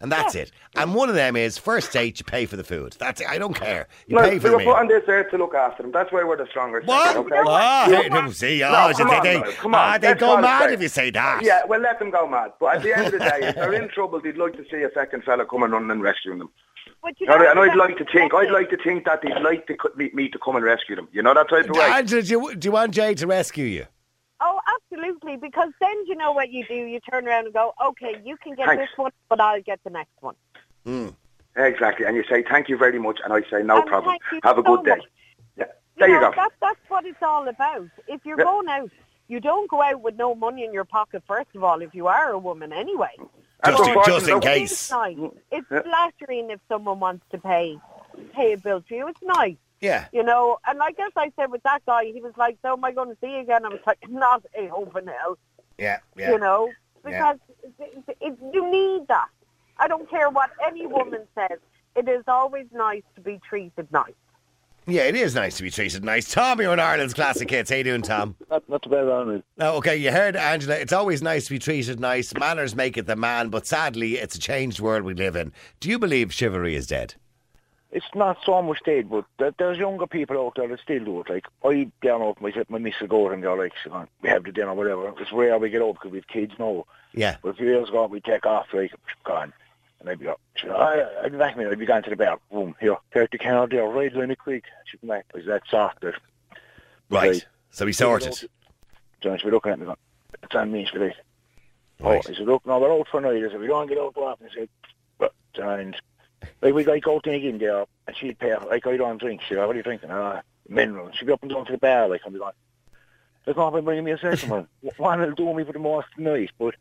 Speaker 3: and that's it. And one of them is first date, you pay for the food. That's it. I don't care. You
Speaker 10: No,
Speaker 3: pay for
Speaker 10: we
Speaker 3: the
Speaker 10: were put on this earth to look after them. That's why we're the strongest.
Speaker 3: What?
Speaker 10: sex, Okay?
Speaker 3: Ah,
Speaker 10: Yeah.
Speaker 3: no, see, oh,
Speaker 10: No,
Speaker 3: they,
Speaker 10: come
Speaker 3: they,
Speaker 10: on,
Speaker 3: they,
Speaker 10: Niall, come on.
Speaker 3: ah, they
Speaker 10: Let's
Speaker 3: go mad if you say that.
Speaker 10: Yeah, well, let them go mad. But at the end of the day, if they're in [LAUGHS] trouble, they'd like to see a second fella come and run and rescue them.
Speaker 11: But you
Speaker 10: And
Speaker 11: know,
Speaker 10: and I'd like to think, I'd like to think that they'd like to co- me, me to come and rescue them. You know that type of way.
Speaker 3: Angela, do you, do you want Jay to rescue you?
Speaker 11: Oh, absolutely. Because then you know what you do. You turn around and go, okay, you can get
Speaker 10: Thanks.
Speaker 11: this one, but I'll get the next one. Mm.
Speaker 10: Exactly. And you say thank you very much, and I say no
Speaker 11: And
Speaker 10: problem. Have a
Speaker 11: so
Speaker 10: good day.
Speaker 11: much.
Speaker 10: Yeah. There you,
Speaker 11: know,
Speaker 10: go.
Speaker 11: That, that's what it's all about. If you're
Speaker 10: Yeah.
Speaker 11: going out, you don't go out with no money in your pocket, first of all, if you are a woman anyway.
Speaker 10: That's
Speaker 3: Just,
Speaker 10: unfortunate,
Speaker 3: just in case.
Speaker 11: It's nice. It's
Speaker 10: Yeah.
Speaker 11: flattering if someone wants to pay pay a bill for you. It's nice.
Speaker 3: Yeah.
Speaker 11: You know, and like as I said with that guy, he was like, so am I going to see you again? I was like, [LAUGHS] not a hope in hell.
Speaker 3: Yeah, yeah.
Speaker 11: you know,
Speaker 3: Yeah.
Speaker 11: because it, it, it, you need that. I don't care what any woman says. It is always nice to be treated nice.
Speaker 3: Yeah, it is nice to be treated nice. Tom, you're in Ireland's classic hits. How you doing, Tom?
Speaker 12: Not, not too bad, Arnold.
Speaker 3: No, oh, okay, you heard Angela. It's always nice to be treated nice. Manners make it the man, but sadly, it's a changed world we live in. Do you believe chivalry is dead?
Speaker 12: It's not so much dead, but there- there's younger people out there that still do it. Like, I down out myself, my missus go and go, like, "Come on, we have the dinner, whatever. It's rare we get out because we have kids now.
Speaker 3: Yeah.
Speaker 12: But a few years ago, we take off, like, gone. And I'd be go, I, I'd be back me, I'd be going to the bar, boom, here, take the can out there, right, Lenny quick. She'd come back, is that soft? That,
Speaker 3: Right.
Speaker 12: Right.
Speaker 3: So we sorted.
Speaker 12: John, she'd be looking at me going, it's on me, she'd be like, oh,
Speaker 3: Right.
Speaker 12: I said, look, no, we're out for a night. I said, we don't get out too often. I said, but, and, like, we'd like out in again there, and she'd pay, like, I don't drink. She'd go, what are you drinking? Uh, mineral. She'd be up and down to the bar, like, and be going, look, no, I'm bringing me a second one. [LAUGHS] One will do me for the most night, but,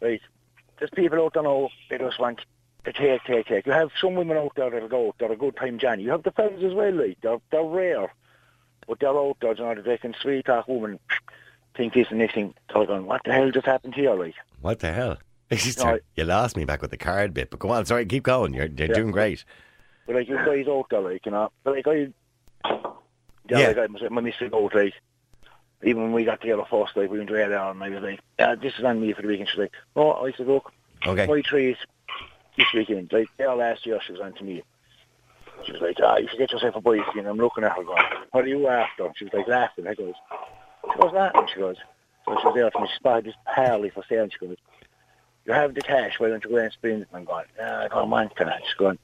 Speaker 12: like, there's people out there now, they just want to take, take, take. You have some women out there that'll go out, they're a good time Johnny. You have the fellas as well, like, they're, they're rare. But they're out there, you know, they can sweet talk woman, think this and this thing, they're going, what the hell just happened here, like?
Speaker 3: What the hell? [LAUGHS]
Speaker 12: No,
Speaker 3: you lost me back with the card bit, but go on. Sorry, keep going. You're, you're
Speaker 12: Yeah.
Speaker 3: doing great.
Speaker 12: But like you guys out there, like you know, but like I, yeah,
Speaker 3: Yeah.
Speaker 12: like I my missus out like. Even when we got together first, like we went to there and I was like, yeah, this is on me for the weekend. She's like, oh, I said, look,
Speaker 3: Okay.
Speaker 12: my trees this weekend. Like, yeah, last year she was on to me. She was like, ah, you should get yourself a bike. And I'm looking at her going, what are you after? She was like laughing. I goes, she goes, laughing. She goes, so she was there for me. She spotted this parley for sale. She goes, you have the cash. Why don't you go and spend it? And I'm going, ah, come on, can I? She's going,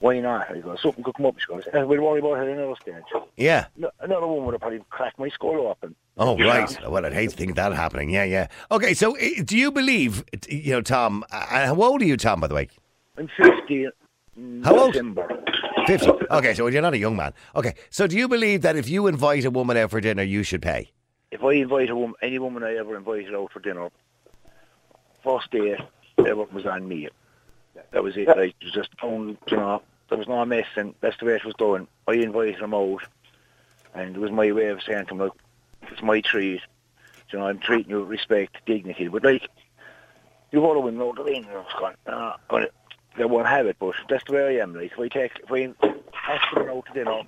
Speaker 12: why not? I go, something could come up. She goes, eh, we'll worry about it another stage.
Speaker 3: Yeah.
Speaker 12: No, another woman would have probably cracked my skull open.
Speaker 3: Oh, right. Well, I'd hate to think that happening. Yeah, yeah. Okay, so eh, do you believe, you know, Tom, uh, how old are you, Tom, by the way?
Speaker 12: I'm 50 in
Speaker 3: How old?
Speaker 12: December.
Speaker 3: 50. Okay, so you're not a young man. Okay, so do you believe that if you invite a woman out for dinner, you should pay?
Speaker 12: If I invite a woman, any woman I ever invited out for dinner, first day, everything was on me. That was it. Like, it was just, you know, there was no mess, and that's the way it was done. I invited them out, and it was my way of saying to them, look, it's my treat. You know, I'm treating you with respect, dignity. But, like, you other women out and I was going, ah, gonna- they won't have it, but that's the way I am. Like, if I take, if I ask someone out to dinner,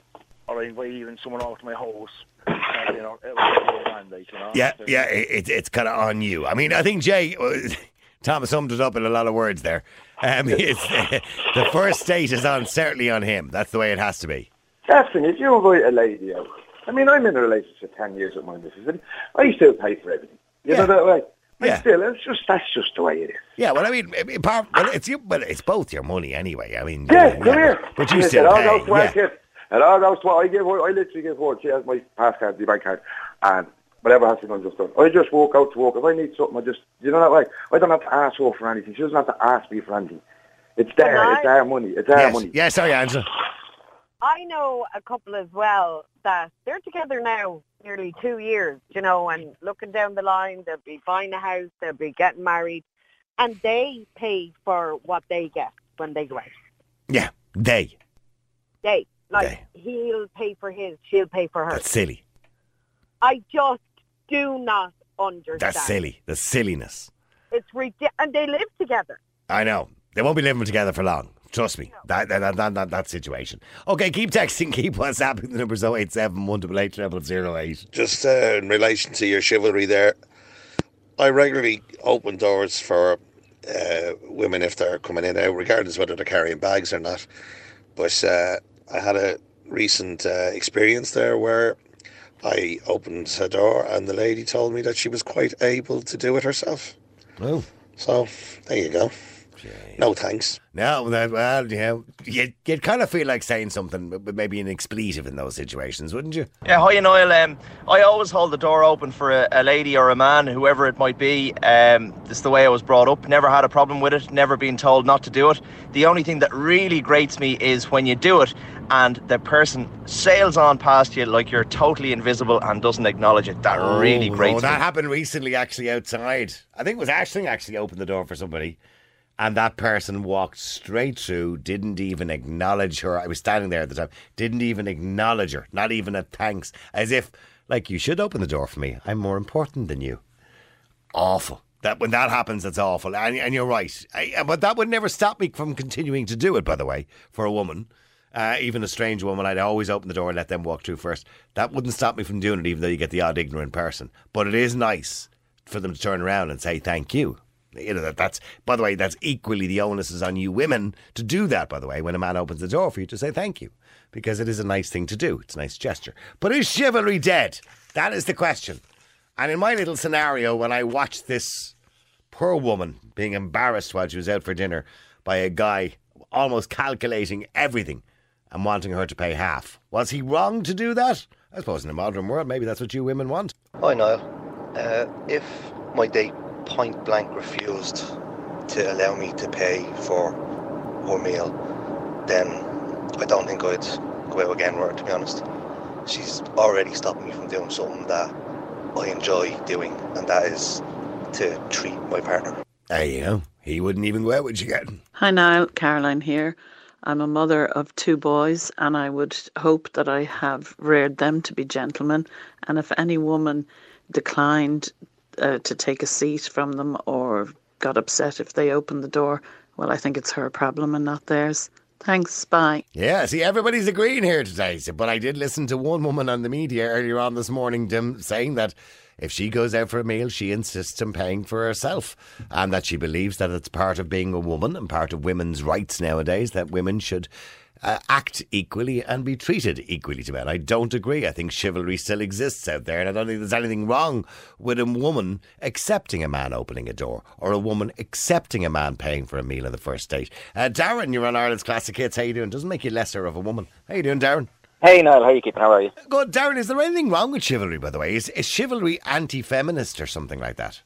Speaker 12: or I invite even someone out to my house, and, you know, everything's going on, like, you know.
Speaker 3: Yeah, yeah, it, it, it's kind of on you. I mean, I think Jay, [LAUGHS] Thomas summed it up in a lot of words there. Um, [LAUGHS] it's, [LAUGHS] the first state is on certainly on him. That's the way it has to be.
Speaker 10: Catherine, if you invite a lady out, I mean, I'm in a relationship 10 years with my missus, and I still pay for everything. You know that way? I
Speaker 3: Yeah.
Speaker 10: still, it's just, that's just the way it is.
Speaker 3: Yeah, well, I mean, apart, well, it's you, but it's both your money anyway. I mean,
Speaker 10: Yeah,
Speaker 3: uh,
Speaker 10: come here.
Speaker 3: But you still
Speaker 10: I'll
Speaker 3: pay.
Speaker 10: to
Speaker 3: yeah.
Speaker 10: Kid. It all goes to what I give her. I literally give her. She has my pass card, the bank card, and whatever has to be done, just done. I just walk out to work. If I need something, I just, you know that way. I don't have to ask her for anything. She doesn't have to ask me for anything. It's there.
Speaker 11: Can I-
Speaker 10: It's our money. It's our
Speaker 3: Yes,
Speaker 10: money.
Speaker 3: yeah, sorry, Angela.
Speaker 11: I know a couple as well that they're together now nearly two years, you know, and looking down the line, they'll be buying a house, they'll be getting married, and they pay for what they get when they go out.
Speaker 3: Yeah, they.
Speaker 11: They, like, he'll pay for his, she'll pay for her.
Speaker 3: That's silly.
Speaker 11: I just do not understand.
Speaker 3: That's silly. The silliness.
Speaker 11: It's ridiculous. And they live together.
Speaker 3: I know. They won't be living together for long. Trust me. That, that, that, that, that situation. Okay, keep texting, [LAUGHS] keep WhatsApping. The number's 087 188 0008.
Speaker 13: Just uh, in relation to your chivalry there, I regularly open doors for uh, women if they're coming in and out, regardless whether they're carrying bags or not. But uh, I had a recent uh, experience there where I opened a door and the lady told me that she was quite able to do it herself.
Speaker 3: Oh.
Speaker 13: So there you go. No thanks.
Speaker 3: No, that, well, yeah, you'd, you'd kind of feel like saying something, but maybe an expletive in those situations, wouldn't you?
Speaker 14: Yeah, hi Niall. Um, I always hold the door open for a, a lady or a man, whoever it might be. Um, it's the way I was brought up. Never had a problem with it. Never been told not to do it. The only thing that really grates me is when you do it and the person sails on past you like you're totally invisible and doesn't acknowledge it. That really
Speaker 3: Oh,
Speaker 14: grates
Speaker 3: no, that
Speaker 14: me.
Speaker 3: happened recently, actually, outside. I think it was Ashling actually opened the door for somebody, and that person walked straight through, didn't even acknowledge her. I was standing there at the time, didn't even acknowledge her, not even a thanks, as if, like, you should open the door for me. I'm more important than you. Awful. That when that happens, that's awful. And, and you're right. I, but that would never stop me from continuing to do it. By the way, for a woman, uh, even a strange woman, I'd always open the door and let them walk through first. That wouldn't stop me from doing it, even though you get the odd ignorant person. But it is nice for them to turn around and say thank you. You know that that's by the way that's equally the onus is on you women to do that. By the way, when a man opens the door for you to say thank you, because it is a nice thing to do. It's a nice gesture. But is chivalry dead? That is the question. And in my little scenario, when I watched this poor woman being embarrassed while she was out for dinner by a guy almost calculating everything and wanting her to pay half, was he wrong to do that? I suppose in a modern world, maybe that's what you women want.
Speaker 15: Hi Niall. Uh, if my date point blank refused to allow me to pay for her meal, then I don't think I'd go out again with her, to be honest. She's already stopped me from doing something that I enjoy doing, and that is to treat my partner.
Speaker 3: There you go. He wouldn't even go out with you again.
Speaker 16: Hi Niall, Caroline here. I'm a mother of two boys, and I would hope that I have reared them to be gentlemen. And if any woman declined uh, to take a seat from them or got upset if they opened the door, well, I think it's her problem and not theirs. Thanks, bye.
Speaker 3: Yeah, see, everybody's agreeing here today. But I did listen to one woman on the media earlier on this morning, Dim, saying that if she goes out for a meal, she insists on paying for herself. And that she believes that it's part of being a woman and part of women's rights nowadays that women should uh, act equally and be treated equally to men. I don't agree. I think chivalry still exists out there, and I don't think there's anything wrong with a woman accepting a man opening a door or a woman accepting a man paying for a meal on the first date. Uh, Darren, you're on Ireland's Classic Hits. How you doing? Doesn't make you lesser of a woman. How you doing, Darren?
Speaker 17: Hey Niall, how are you keeping? How are you?
Speaker 3: Good, Darren. Is there anything wrong with chivalry, by the way? Is, is chivalry anti-feminist or something like that?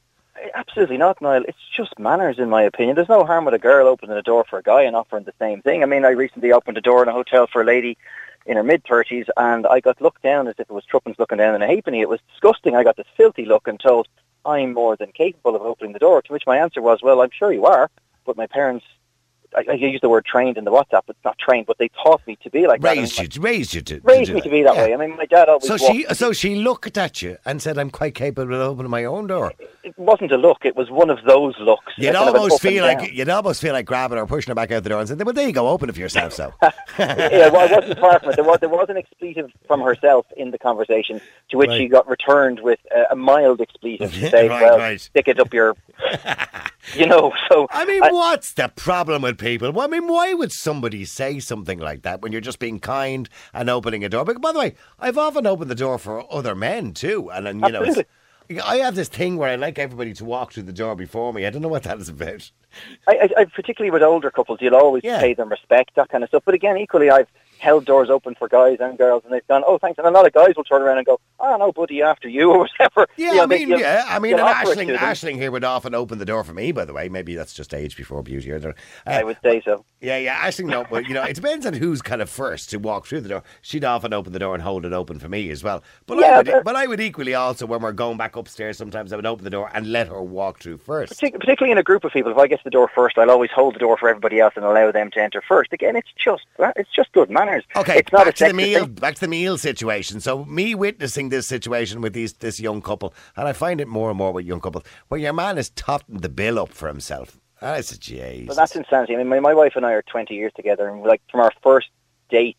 Speaker 17: Absolutely not, Niall. It's just manners, in my opinion. There's no harm with a girl opening a door for a guy and offering the same thing. I mean, I recently opened a door in a hotel for a lady in her mid thirties, and I got looked down as if it was Truppins looking down in a halfpenny. It was disgusting. I got this filthy look and told I'm more than capable of opening the door. To which my answer was, "Well, I'm sure you are, but my parents." I, I use the word trained in the WhatsApp. It's not trained, but they taught me to be like that.
Speaker 3: Raised
Speaker 17: And
Speaker 3: you, raised you to
Speaker 17: raised me
Speaker 3: that.
Speaker 17: to be that
Speaker 3: Yeah.
Speaker 17: way. I mean, my dad always.
Speaker 3: So she, so she looked at you and said, "I'm quite capable of opening my own door."
Speaker 17: it wasn't a look. It was one of those looks.
Speaker 3: You'd
Speaker 17: kind of an
Speaker 3: almost feel like you'd almost feel like grabbing her, pushing her back out the door, and saying, "Well, there you go, open it for yourself." So, [LAUGHS]
Speaker 17: yeah, well, I wasn't far from it. There was, there was an expletive from herself in the conversation, to which
Speaker 3: Right.
Speaker 17: she got returned with uh, a mild expletive to [LAUGHS] say,
Speaker 3: Right,
Speaker 17: well,
Speaker 3: right.
Speaker 17: stick it up your... [LAUGHS] [LAUGHS] you know, so...
Speaker 3: I mean, what's the problem with people? Well, I mean, why would somebody say something like that when you're just being kind and opening a door? But by the way, I've often opened the door for other men too, and, and you know, it's, I have this thing where I like everybody to walk through the door before me. I don't know what that is about.
Speaker 17: I, I, I, particularly with older couples, you'll always pay them respect, that kind of stuff. But again, equally, I've held doors open for guys and girls, and they've gone, "Oh, thanks." And a lot of guys will turn around and go, "Oh no, buddy, after you [LAUGHS] or whatever."
Speaker 3: Yeah,
Speaker 17: You know,
Speaker 3: I mean,
Speaker 17: you'll-
Speaker 3: yeah, I mean, and Ashling. Ashling here would often open the door for me. By the way, maybe that's just age before beauty. Uh,
Speaker 17: I would say so.
Speaker 3: Yeah, yeah, Ashling, no, but you know, it depends on who's kind of first to walk through the door. She'd often open the door and hold it open for me as well. But I would,
Speaker 17: but-
Speaker 3: but I would equally also, when we're going back upstairs, sometimes I would open the door and let her walk through first.
Speaker 17: Partic- particularly in a group of people, if I get to the door first, I'll always hold the door for everybody else and allow them to enter first. Again, it's just it's just good manners.
Speaker 3: Okay,
Speaker 17: it's not
Speaker 3: back
Speaker 17: a
Speaker 3: to the meal.
Speaker 17: thing.
Speaker 3: Back to the meal situation. So me witnessing this situation with these this young couple, and I find it more and more with young couples, where your man is totting the bill up for himself. That's I said, "Jeez."
Speaker 17: But that's insanity. I mean, my, my wife and I are 20 years together, and like from our first dates,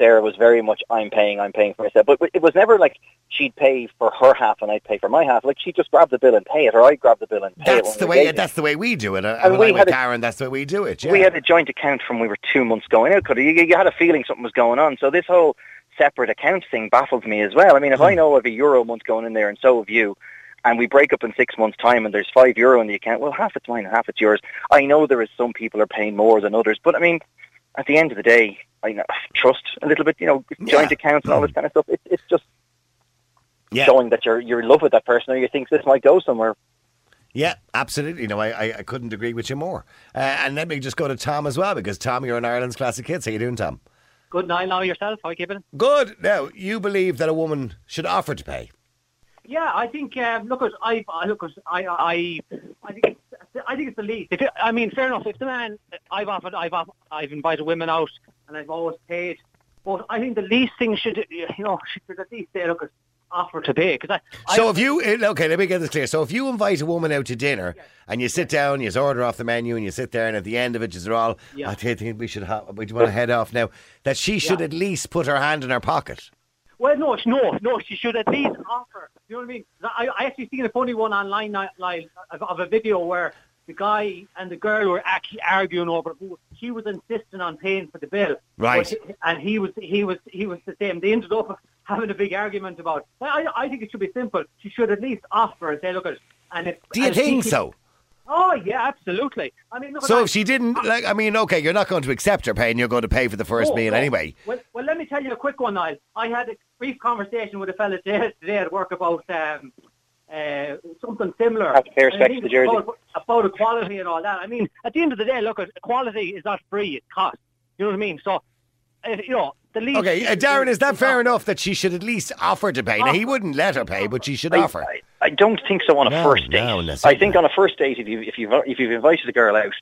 Speaker 17: Sarah was very much I'm paying, I'm paying for myself. But, it was never like she'd pay for her half and I'd pay for my half. Like she'd just grab the bill and pay it, or I'd grab the bill and pay it.
Speaker 3: That's the way. That's the way we do it. And,
Speaker 17: And
Speaker 3: when
Speaker 17: we
Speaker 3: I'm with
Speaker 17: had a-
Speaker 3: Karen, that's the way we do it. Yeah.
Speaker 17: We had a joint account from we were two months going out. You, you had a feeling something was going on. So this whole separate account thing baffles me as well. I mean, if
Speaker 3: Hmm.
Speaker 17: I know of a euro month going in there and so have you, and we break up in six months' time and there's five euro in the account, well, half it's mine and half it's yours. I know there is some people are paying more than others, but I mean, at the end of the day, I know, trust a little bit, you know, joint accounts and all this kind of stuff. It, it's just
Speaker 3: Yeah.
Speaker 17: showing that you're you're in love with that person or you think this might go somewhere.
Speaker 3: Yeah, absolutely. No, I, I, I couldn't agree with you more. Uh, and let me just go to Tom as well, because Tom, you're in Ireland's classic hits. How you doing, Tom?
Speaker 18: Good night now yourself. How are you keeping?
Speaker 3: Good. Now, you believe that a woman should offer to pay.
Speaker 18: Yeah, I think. Um, look, I I- look, at I I I think it's, I think it's the least. If it, I mean, fair enough. If the man, I've offered, I've off, I've invited women out, and I've always paid. But I think the least thing should, you know, [LAUGHS] should at least say, look, offer to pay. Because I,
Speaker 3: So
Speaker 18: I,
Speaker 3: if you eh, okay, let me get this clear. So if you invite a woman out to dinner and you sit down, you order off the menu, and you sit there, and at the end of it, you're all,
Speaker 18: Yeah.
Speaker 3: I think we should have, we want to head off now. That she should at least put her hand in her pocket.
Speaker 18: Well, no, sh- no, no. She should at least offer. You know what I mean? I, I actually seen a funny one online uh, now, like, of, of a video where the guy and the girl were actually arguing over who she was insisting on paying for the bill.
Speaker 3: Right.
Speaker 18: But and he was he was he was the same. They ended up [LAUGHS] having a big argument about. I I think it should be simple. She should at least offer and say, look, at it." and if
Speaker 3: Do you
Speaker 18: and if she
Speaker 3: think so?
Speaker 18: Oh yeah, absolutely. I mean, look.
Speaker 3: So
Speaker 18: at
Speaker 3: if she didn't, ah. like, I mean, okay, you're not going to accept her pay, and you're going to pay for the first
Speaker 18: No,
Speaker 3: meal
Speaker 18: no.
Speaker 3: anyway.
Speaker 18: Well, well, let me tell you a quick one, Niall. I had a brief conversation with a fella today, today at work about um, uh, something similar.
Speaker 17: Have to pay
Speaker 18: And I
Speaker 17: respect to the jersey.
Speaker 18: About, about equality and all that. I mean, at the end of the day, look, equality is not free; it costs. You know what I mean? So, uh, you know, the least.
Speaker 3: Okay, uh, Darren, is that fair enough that she should at least offer to pay? Now, he wouldn't let her pay, but she should
Speaker 17: I-
Speaker 3: offer.
Speaker 17: I don't think so on a
Speaker 3: No,
Speaker 17: first date.
Speaker 3: no, that's
Speaker 17: I think on a first date, if you if you if you've invited a girl out,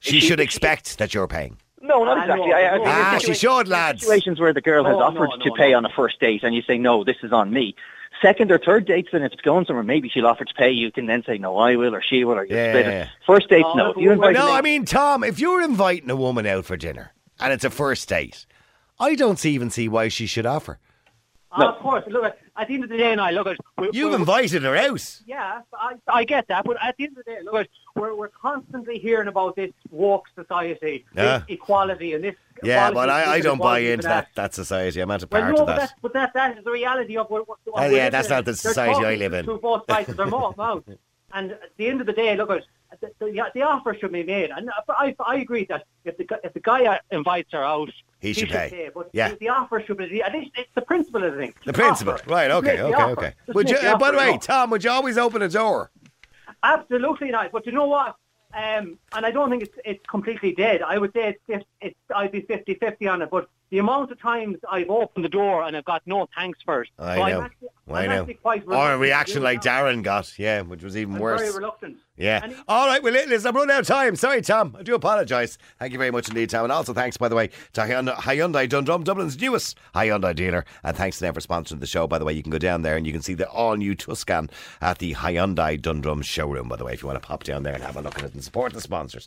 Speaker 3: She should expect that you're paying.
Speaker 17: No, not
Speaker 18: Ah,
Speaker 17: exactly.
Speaker 18: no,
Speaker 17: I, I
Speaker 18: no.
Speaker 17: think
Speaker 3: Ah,
Speaker 17: in
Speaker 3: she
Speaker 17: situa-
Speaker 3: should, lads.
Speaker 17: Situations where the girl has
Speaker 18: No,
Speaker 17: offered
Speaker 18: no,
Speaker 17: to pay
Speaker 18: no.
Speaker 17: on a first date, and you say no, this is on me. Second or third dates, then if it's going somewhere, maybe she'll offer to pay. You can then say no, I will, or she will, or you
Speaker 3: Yeah,
Speaker 17: split
Speaker 3: yeah,
Speaker 17: it. First dates,
Speaker 18: No,
Speaker 17: no.
Speaker 18: look,
Speaker 17: If you invite
Speaker 3: No,
Speaker 17: a
Speaker 3: I mean, Tom, if you're inviting a woman out for dinner and it's a first date, I don't see- even see why she should offer.
Speaker 18: Ah, Of course, look. At, at the end of the day, and I look at. we-
Speaker 3: You've
Speaker 18: we're-
Speaker 3: invited her out.
Speaker 18: Yeah, I, I get that, but at the end of the day, look, we're we're constantly hearing about this woke society,
Speaker 3: Yeah.
Speaker 18: this equality, and this.
Speaker 3: Yeah, but I, I don't buy into
Speaker 18: and
Speaker 3: that, that society. I'm not a
Speaker 18: Well,
Speaker 3: part
Speaker 18: no,
Speaker 3: of
Speaker 18: but
Speaker 3: that.
Speaker 18: that's, but that, that is the reality of what. what
Speaker 3: Oh,
Speaker 18: what
Speaker 3: yeah, that's not the society I live in.
Speaker 18: To both sides [LAUGHS] mouth. mouth. And at the end of the day, look, at the, the, the offer should be made. And I, I agree that if the, if the guy invites her out,
Speaker 3: He should pay.
Speaker 18: But
Speaker 3: Yeah.
Speaker 18: the, the offer should be, at least it's the principle of the thing.
Speaker 3: The principle.
Speaker 18: Offer.
Speaker 3: Right, okay, okay, okay. Would you,
Speaker 18: the
Speaker 3: uh, by the way. Tom, would you always open a door?
Speaker 18: Absolutely not. But you know what? Um, and I don't think it's it's completely dead. I would say it's, it's, I'd be 50-50 on it. But the amount of times I've opened the door and I've got no thanks first.
Speaker 3: I
Speaker 18: so
Speaker 3: know.
Speaker 18: I'm actually,
Speaker 3: I
Speaker 18: I'm
Speaker 3: know.
Speaker 18: quite
Speaker 3: Or a reaction like
Speaker 18: that.
Speaker 3: Darren got, yeah, which was even
Speaker 18: I'm
Speaker 3: worse.
Speaker 18: very reluctant.
Speaker 3: Yeah. All right. Well, listen, I'm running out of time. Sorry, Tom. I do apologise. Thank you very much indeed, Tom. And also thanks, by the way, to Hyundai, Hyundai Dundrum, Dublin's newest Hyundai dealer. And thanks to them for sponsoring the show, by the way. You can go down there and you can see the all new Tucson at the Hyundai Dundrum showroom, by the way, if you want to pop down there and have a look at it and support the sponsors.